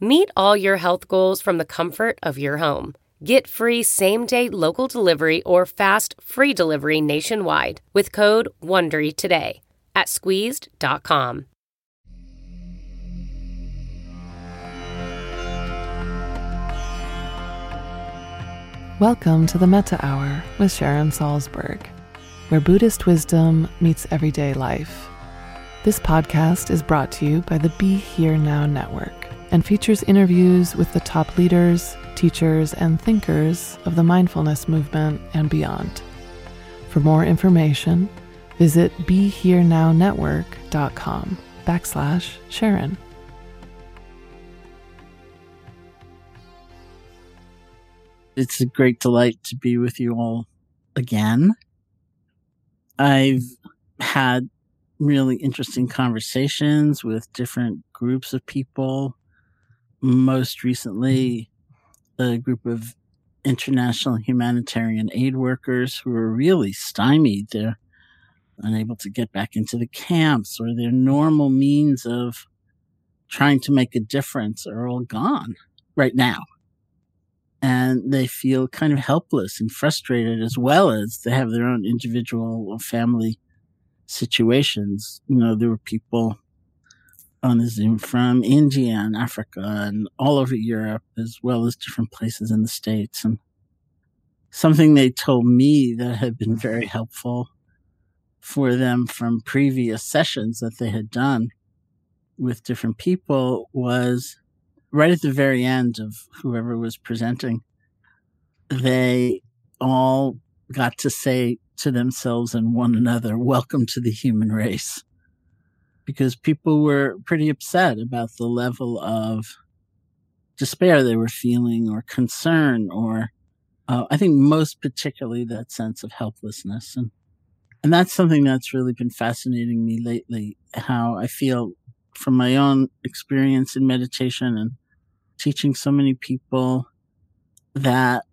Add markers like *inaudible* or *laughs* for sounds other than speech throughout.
Meet all your health goals from the comfort of your home. Get free same day local delivery or fast free delivery nationwide with code WONDERY today at squeezed.com. Welcome to the Metta Hour with Sharon Salzberg, where Buddhist wisdom meets everyday life. This podcast is brought to you by the Be Here Now Network and features interviews with the top leaders, teachers, and thinkers of the mindfulness movement and beyond. For more information, visit BeHereNowNetwork.com backslash Sharon. It's a great delight to be with you all again. I've had really interesting conversations with different groups of people most recently mm-hmm. a group of international humanitarian aid workers who are really stymied. They're unable to get back into the camps or their normal means of trying to make a difference are all gone right now. And they feel kind of helpless and frustrated as well as they have their own individual or family situations. You know, there were people on the Zoom from India and Africa and all over Europe, as well as different places in the States. And something they told me that had been very helpful for them from previous sessions that they had done with different people was right at the very end of whoever was presenting, they all got to say to themselves and one another, Welcome to the human race because people were pretty upset about the level of despair they were feeling or concern or uh, I think most particularly that sense of helplessness. And and that's something that's really been fascinating me lately how I feel from my own experience in meditation and teaching so many people that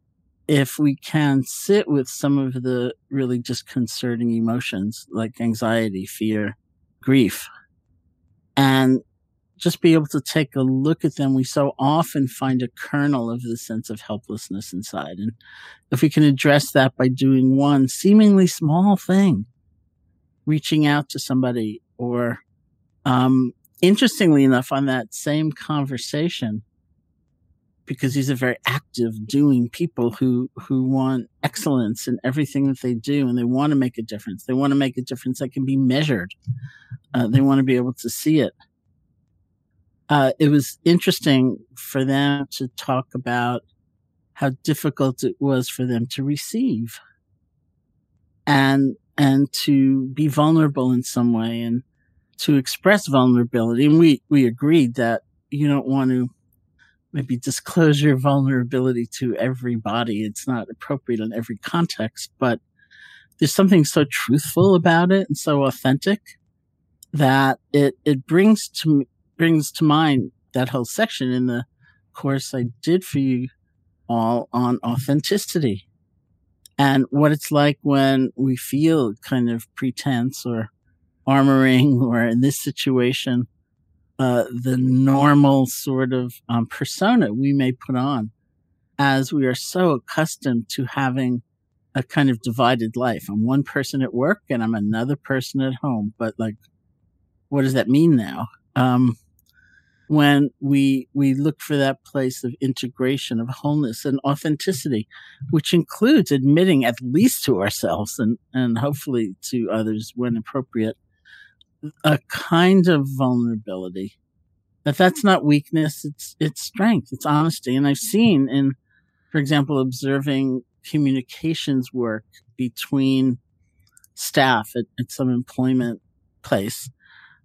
if we can sit with some of the really disconcerting emotions like anxiety, fear, grief, and just be able to take a look at them. We so often find a kernel of the sense of helplessness inside. And if we can address that by doing one seemingly small thing, reaching out to somebody or, um, interestingly enough, on that same conversation, because these are very active doing people who who want excellence in everything that they do and they want to make a difference. They want to make a difference that can be measured. Uh, they want to be able to see it. Uh, it was interesting for them to talk about how difficult it was for them to receive and and to be vulnerable in some way and to express vulnerability. And we we agreed that you don't want to maybe disclose your vulnerability to everybody. It's not appropriate in every context, but there's something so truthful about it and so authentic that it, it brings to, brings to mind that whole section in the course I did for you all on authenticity and what it's like when we feel kind of pretense or armoring or in this situation, uh, the normal sort of um, persona we may put on as we are so accustomed to having a kind of divided life. I'm one person at work and I'm another person at home. But like, what does that mean now? Um, when we we look for that place of integration of wholeness and authenticity which includes admitting at least to ourselves and and hopefully to others when appropriate a kind of vulnerability that that's not weakness it's it's strength it's honesty and i've seen in for example observing communications work between staff at, at some employment place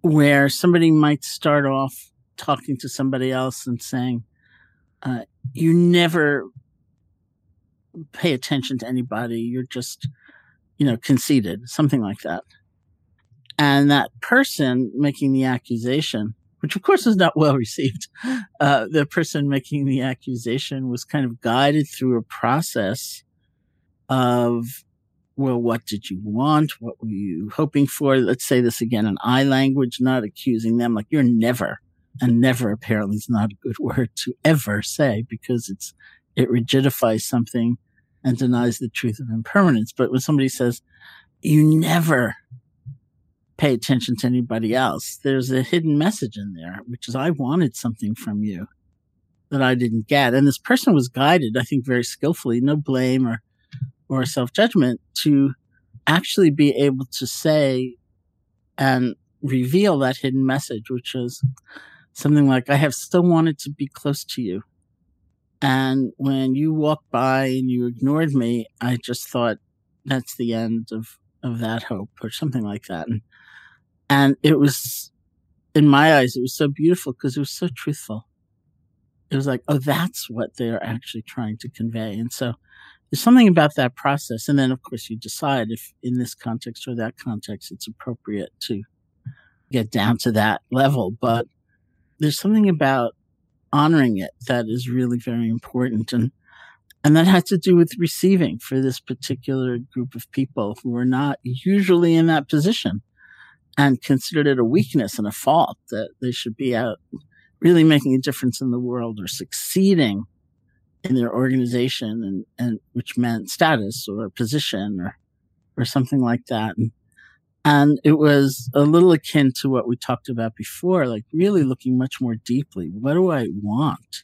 where somebody might start off talking to somebody else and saying uh, you never pay attention to anybody. You're just, you know, conceited, something like that. And that person making the accusation, which of course was not well received, *laughs* uh, the person making the accusation was kind of guided through a process of, well, what did you want? What were you hoping for? Let's say this again in I language, not accusing them like you're never, and never apparently is not a good *laughs* word to ever say because it's, it rigidifies something and denies the truth of impermanence. But when somebody says, you never pay attention to anybody else. There's a hidden message in there, which is I wanted something from you that I didn't get. And this person was guided, I think, very skillfully, no blame or, or self judgment to actually be able to say and reveal that hidden message, which is something like, I have still wanted to be close to you. And when you walked by and you ignored me, I just thought that's the end of, of that hope or something like that. And and it was, in my eyes, it was so beautiful because it was so truthful. It was like, oh, that's what they're actually trying to convey. And so there's something about that process. And then, of course, you decide if in this context or that context, it's appropriate to get down to that level. But there's something about honoring it that is really very important. And, and that has to do with receiving for this particular group of people who are not usually in that position and considered it a weakness and a fault that they should be out really making a difference in the world or succeeding in their organization and, and which meant status or position or or something like that. And and it was a little akin to what we talked about before like really looking much more deeply. What do i want?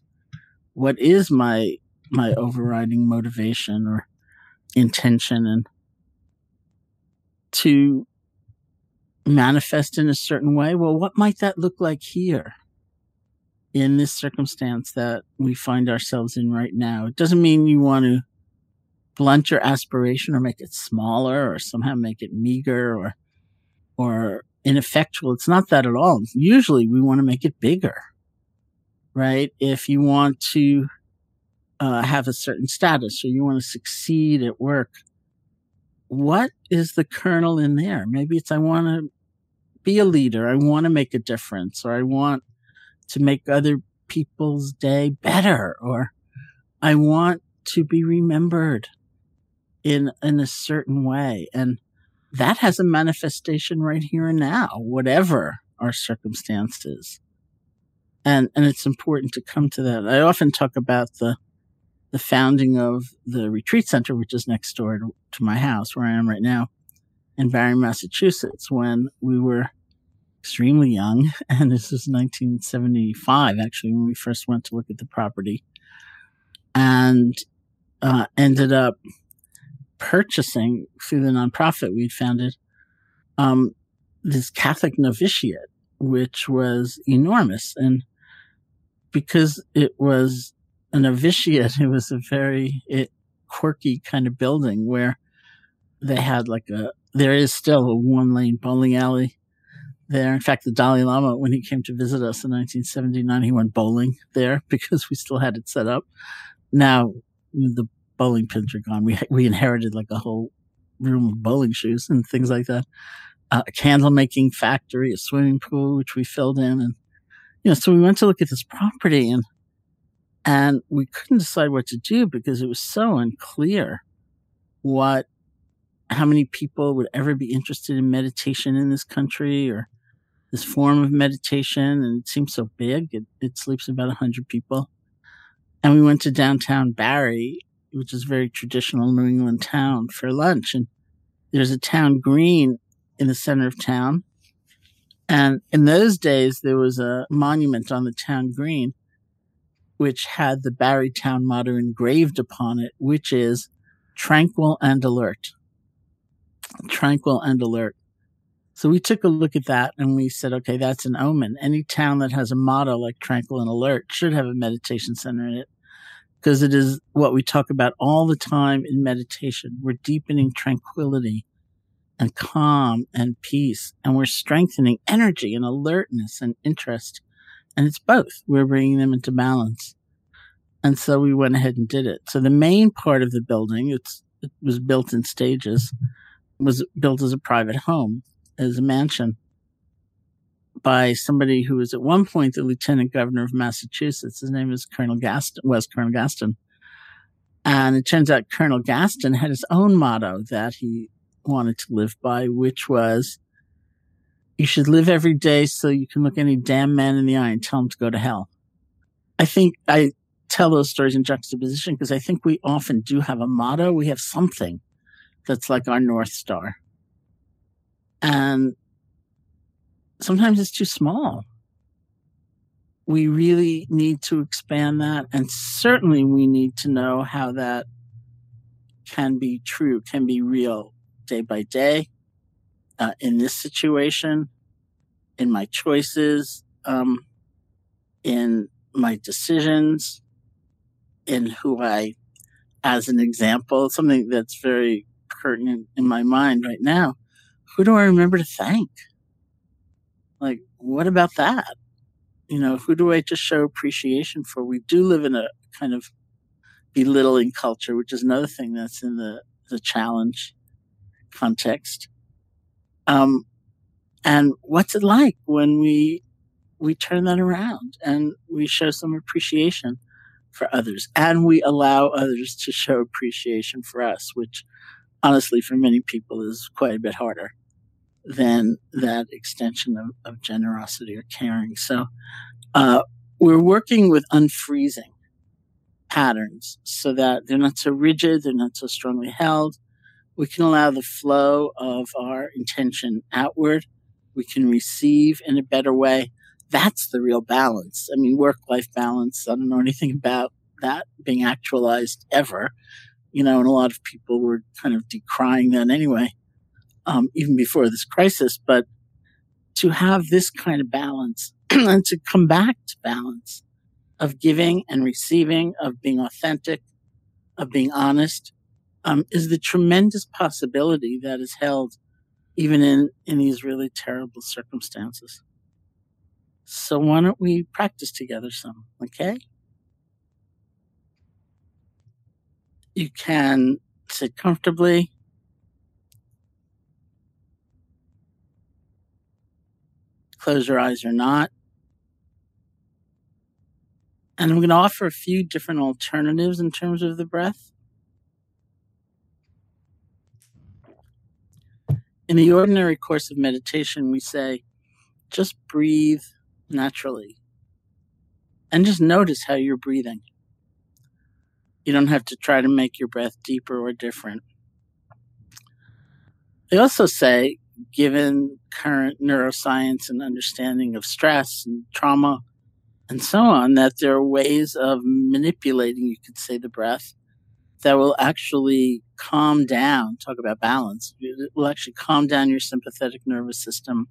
What is my my overriding motivation or intention? And to manifest in a certain way. Well, what might that look like here in this circumstance that we find ourselves in right now? It doesn't mean you want to blunt your aspiration or make it smaller or somehow make it meager or, or ineffectual. It's not that at all. Usually we want to make it bigger, right? If you want to uh, have a certain status or you want to succeed at work, what is the kernel in there? Maybe it's I want to be a leader. I want to make a difference or I want to make other people's day better or I want to be remembered in, in a certain way. And that has a manifestation right here and now, whatever our circumstances. And, and it's important to come to that. I often talk about the, the founding of the retreat center, which is next door to, to my house where I am right now in Barre, Massachusetts, when we were extremely young, *laughs* and this was 1975 actually when we first went to look at the property, and uh, ended up purchasing through the nonprofit we'd founded um, this Catholic novitiate, which was enormous, and because it was a novitiate, *laughs* it was a very it, quirky kind of building where they had like a there is still a one lane bowling alley there. In fact, the Dalai Lama, when he came to visit us in 1979, he went bowling there *laughs* because we still had it set up. Now the bowling pins are gone. We we inherited like a whole room of bowling shoes and things like that. Uh, a candle making factory, a swimming pool which we filled in, and you know, so we went to look at this property and and we couldn't decide what to do because it was so unclear what how many people would ever be interested in meditation in this country or this form of meditation, and it seems so big. It, it sleeps about 100 people. And we went to downtown Barre, which is a very traditional New England town, for lunch. And there's a town green in the center of town. And in those days, there was a monument on the town green, which had the Barre town motto engraved upon it, which is tranquil and alert. Tranquil and alert. So we took a look at that and we said, okay, that's an omen. Any town that has a motto like tranquil and alert should have a meditation center in it because it is what we talk about all the time in meditation. We're deepening tranquility and calm and peace and we're strengthening energy and alertness and interest. And it's both. We're bringing them into balance. And so we went ahead and did it. So the main part of the building, it's, it was built in stages, was built as a private home, as a mansion by somebody who was at one point the lieutenant governor of Massachusetts. His name is Colonel Gaston, was Colonel Gaston. And it turns out Colonel Gaston had his own motto that he wanted to live by, which was, you should live every day so you can look any damn man in the eye and tell him to go to hell. I think I tell those stories in juxtaposition because I think we often do have a motto. We have something that's like our North Star. And sometimes it's too small. We really need to expand that. And certainly we need to know how that can be true, can be real day by day uh, in this situation, in my choices, um, in my decisions, in who I, as an example, something that's very pertinent in my mind right now. Who do I remember to thank? Like, what about that? You know, who do I just show appreciation for? We do live in a kind of belittling culture, which is another thing that's in the, the challenge context. Um, and what's it like when we we turn that around and we show some appreciation for others and we allow others to show appreciation for us, which honestly for many people is quite a bit harder than that extension of, of generosity or caring. So uh, we're working with unfreezing patterns so that they're not so rigid, they're not so strongly held. We can allow the flow of our intention outward. We can receive in a better way. That's the real balance. I mean, work life balance. I don't know anything about that being actualized ever, you know, and a lot of people were kind of decrying that anyway um, even before this crisis, but to have this kind of balance *clears throat* and to come back to balance of giving and receiving, of being authentic, of being honest, um, is the tremendous possibility that is held even in, in these really terrible circumstances. So why don't we practice together some, okay? You can sit comfortably close your eyes or not. And I'm going to offer a few different alternatives in terms of the breath. In the ordinary course of meditation, we say, just breathe naturally and just notice how you're breathing. You don't have to try to make your breath deeper or different. They also say, given current neuroscience and understanding of stress and trauma and so on, that there are ways of manipulating, you could say, the breath that will actually calm down, talk about balance, it will actually calm down your sympathetic nervous system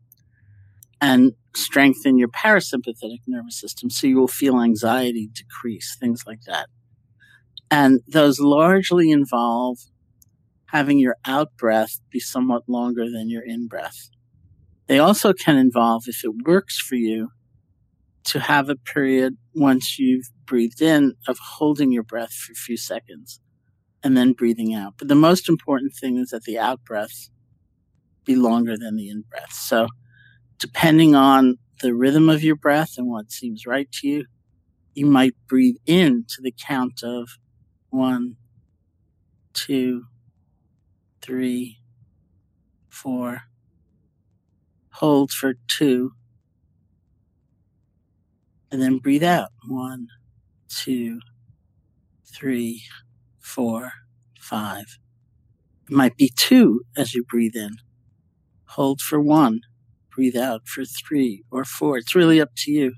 and strengthen your parasympathetic nervous system so you will feel anxiety decrease, things like that. And those largely involve having your out breath be somewhat longer than your in breath. They also can involve, if it works for you, to have a period once you've breathed in of holding your breath for a few seconds and then breathing out. But the most important thing is that the out breath be longer than the in breath. So, depending on the rhythm of your breath and what seems right to you, you might breathe in to the count of one, two, three, four, hold for two, and then breathe out. One, two, three, four, five. It might be two as you breathe in. Hold for one, breathe out for three or four. It's really up to you.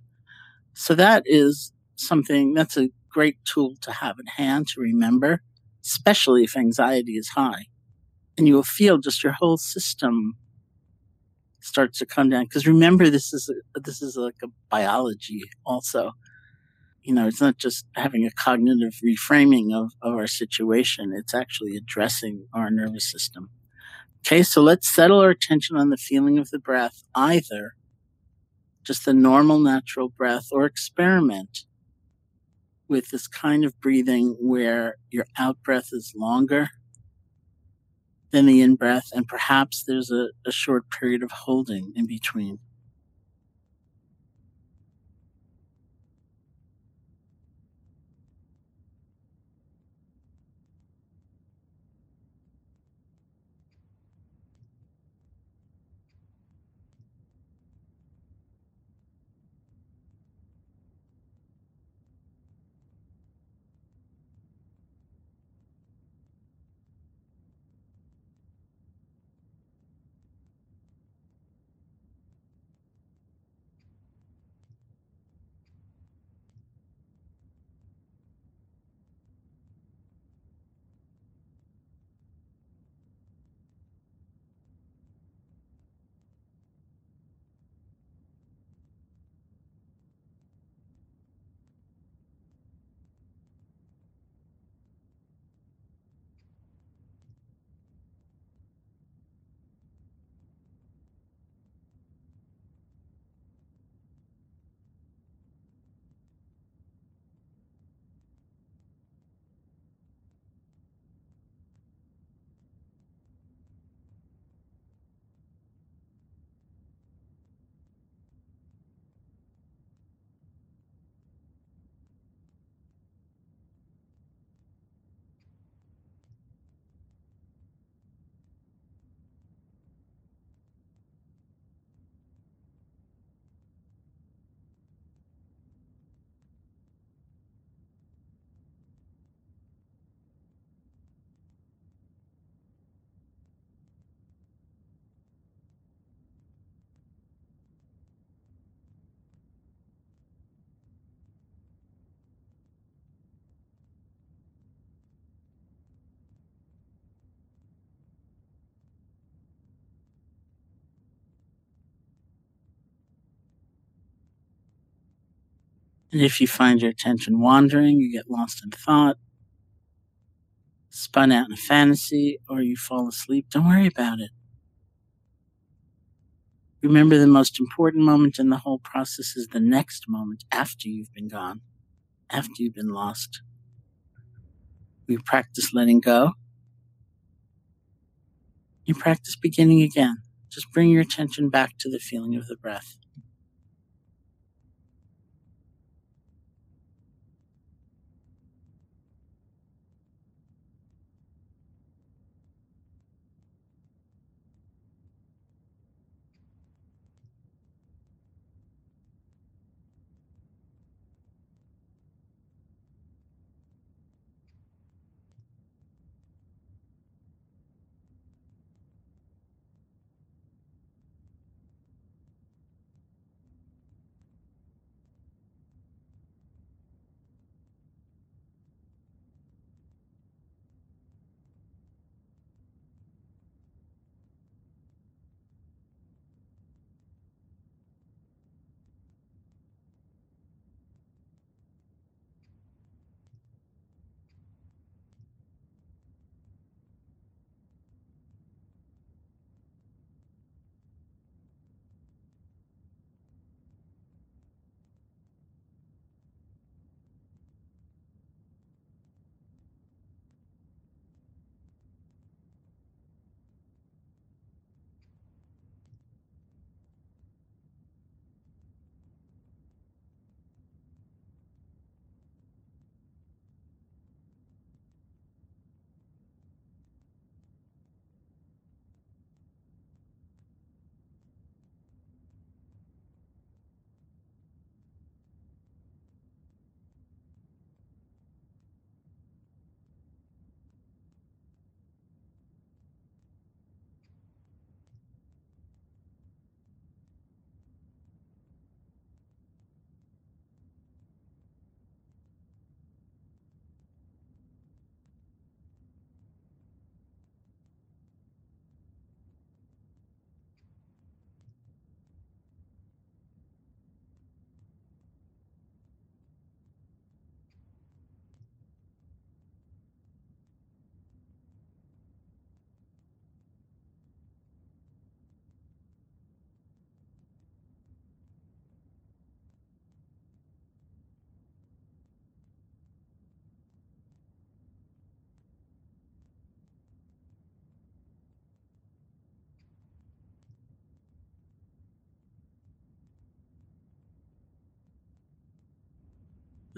So that is something that's a great tool to have at hand to remember, especially if anxiety is high. And you will feel just your whole system starts to come down. Because remember, this is a, this is like a biology also. You know, it's not just having a cognitive reframing of, of our situation. It's actually addressing our nervous system. Okay, so let's settle our attention on the feeling of the breath, either just the normal natural breath or experiment with this kind of breathing where your out breath is longer than the in breath, and perhaps there's a, a short period of holding in between. And if you find your attention wandering, you get lost in thought, spun out in a fantasy, or you fall asleep, don't worry about it. Remember, the most important moment in the whole process is the next moment after you've been gone, after you've been lost. We practice letting go. You practice beginning again. Just bring your attention back to the feeling of the breath.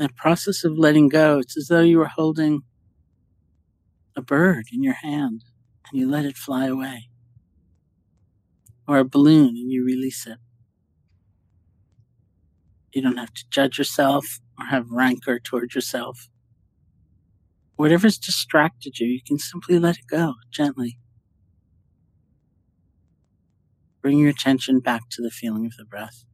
That process of letting go, it's as though you were holding a bird in your hand and you let it fly away. Or a balloon and you release it. You don't have to judge yourself or have rancor towards yourself. Whatever's distracted you, you can simply let it go gently. Bring your attention back to the feeling of the breath.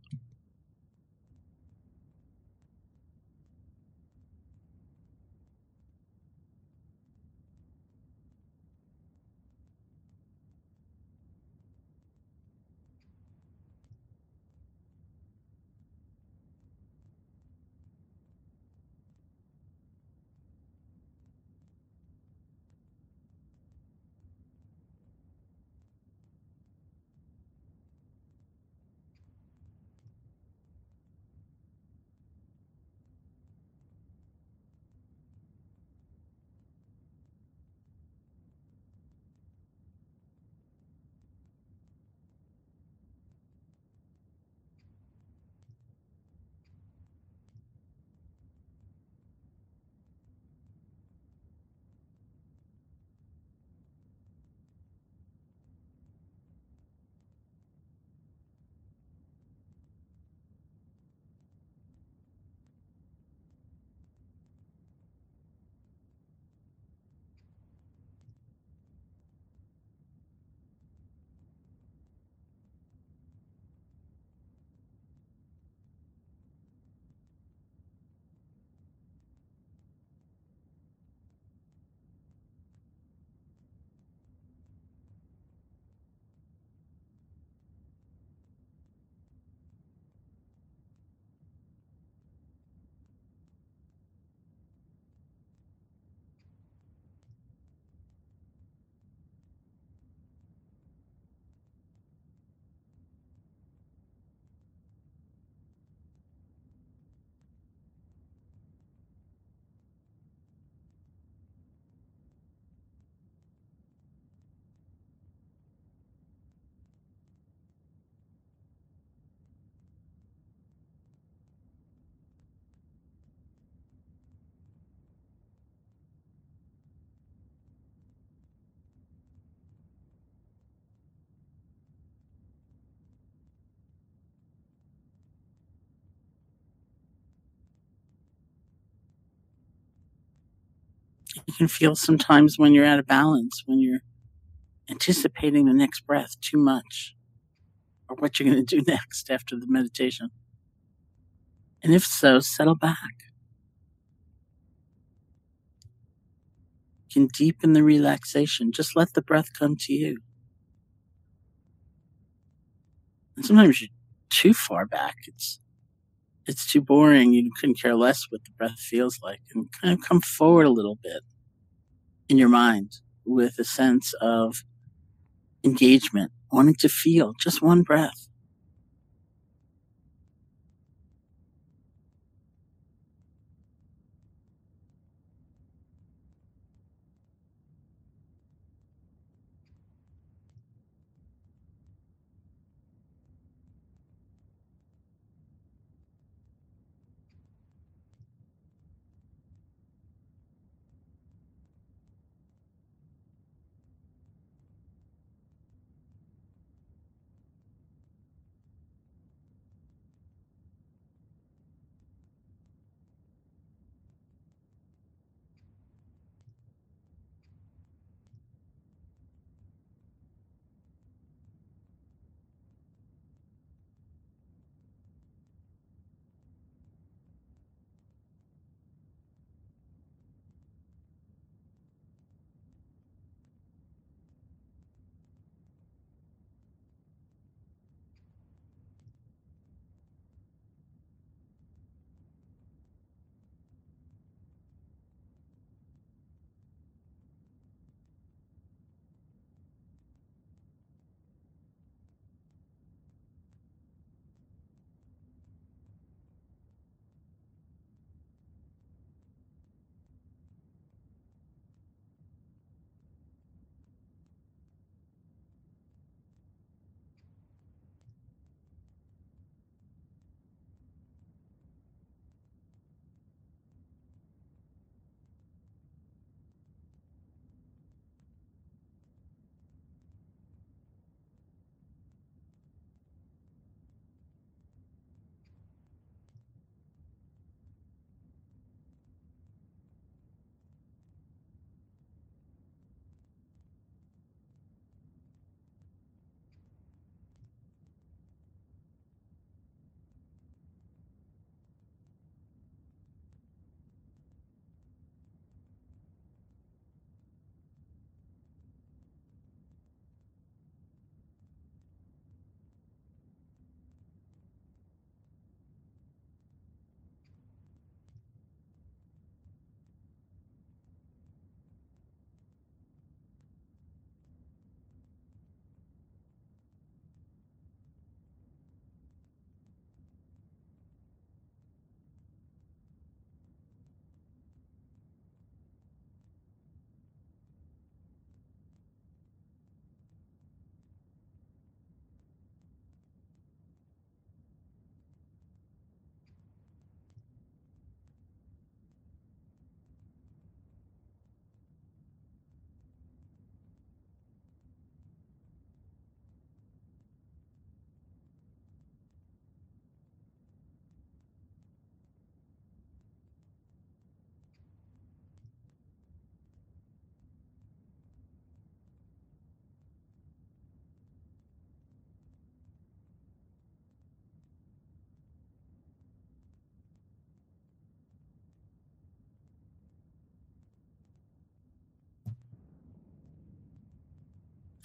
*laughs* you can feel sometimes when you're out of balance, when you're anticipating the next breath too much, or what you're going to do *laughs* next after the meditation. And if so, settle back. You can deepen the relaxation. Just let the breath come to you. And sometimes you're too far back. It's it's too boring. You couldn't care less what the breath feels like. And kind of come forward a little bit in your mind with a sense of engagement, wanting to feel just one breath.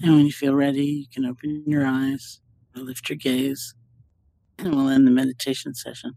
And when you feel ready, you can open your eyes lift your gaze, and we'll end the meditation session.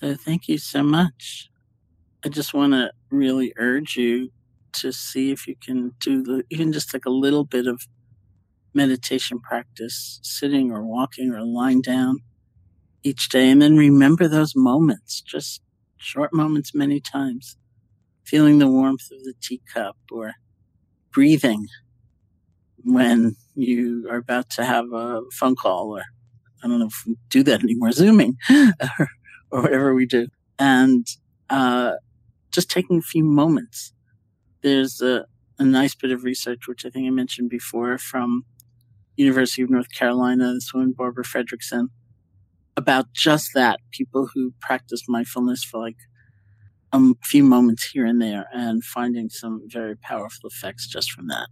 So thank you so much. I just want to really urge you to see if you can do the, even just like a little bit of meditation practice, sitting or walking or lying down each day. And then remember those moments, just short moments many times, feeling the warmth of the teacup or breathing when you are about to have a phone call or I don't know if we do that anymore, *laughs* Zooming or whatever we do. And uh, just taking a few moments. There's a, a nice bit of research, which I think I mentioned before, from University of North Carolina, this woman, Barbara Fredrickson, about just that. People who practice mindfulness for like a few moments here and there and finding some very powerful effects just from that.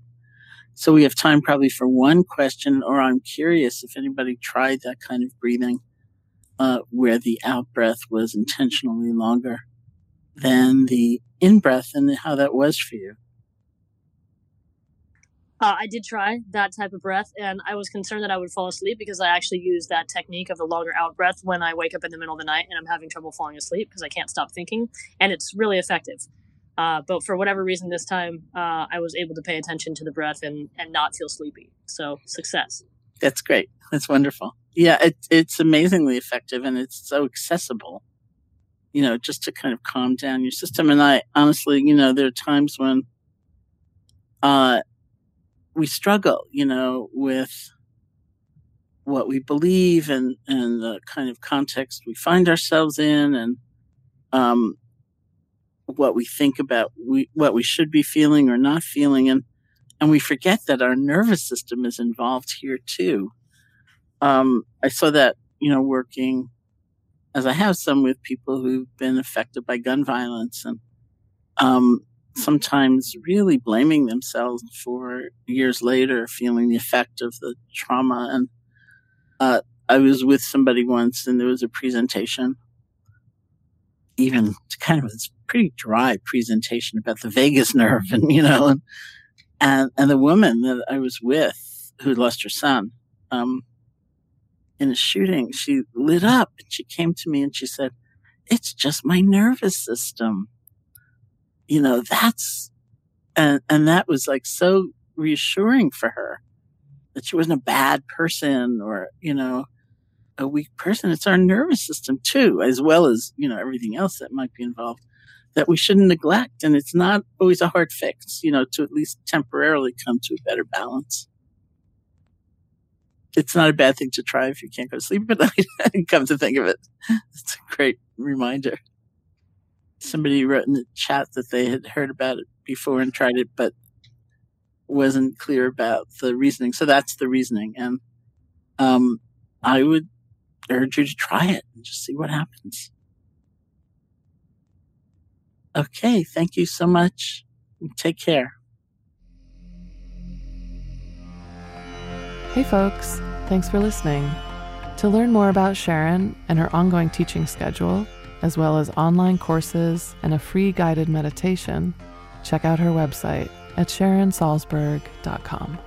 So we have time probably for one question, or I'm curious if anybody tried that kind of breathing uh, where the out breath was intentionally longer than the in breath and how that was for you. Uh, I did try that type of breath, and I was concerned that I would fall asleep because I actually use that technique of the longer out breath when I wake up in the middle of the night and I'm having trouble falling asleep because I can't stop thinking, and it's really effective. Uh, but for whatever reason, this time uh, I was able to pay attention to the breath and, and not feel sleepy. So, success. That's great. That's wonderful. Yeah, it, it's amazingly effective and it's so accessible, you know, just to kind of calm down your system. And I honestly, you know, there are times when uh, we struggle, you know, with what we believe and, and the kind of context we find ourselves in and um, what we think about we, what we should be feeling or not feeling. And, and we forget that our nervous system is involved here too um, I saw that, you know, working as I have some with people who've been affected by gun violence and um, sometimes really blaming themselves for years later feeling the effect of the trauma. And uh, I was with somebody once and there was a presentation, even kind of this pretty dry presentation about the vagus nerve and, you know, and, and, and the woman that I was with who lost her son, um, in a shooting, she lit up and she came to me and she said, it's just my nervous system. You know, that's, and, and that was like so reassuring for her that she wasn't a bad person or, you know, a weak person. It's our nervous system too, as well as, you know, everything else that might be involved that we shouldn't neglect. And it's not always a hard fix, you know, to at least temporarily come to a better balance it's not a bad thing to try if you can't go to sleep at *laughs* night. Come to think of it, it's a great reminder. Somebody wrote in the chat that they had heard about it before and tried it, but wasn't clear about the reasoning. So that's the reasoning, and um, I would urge you to try it and just see what happens. Okay, thank you so much. Take care. Hey, folks. Thanks for listening. To learn more about Sharon and her ongoing teaching schedule, as well as online courses and a free guided meditation, check out her website at sharonsalzberg.com.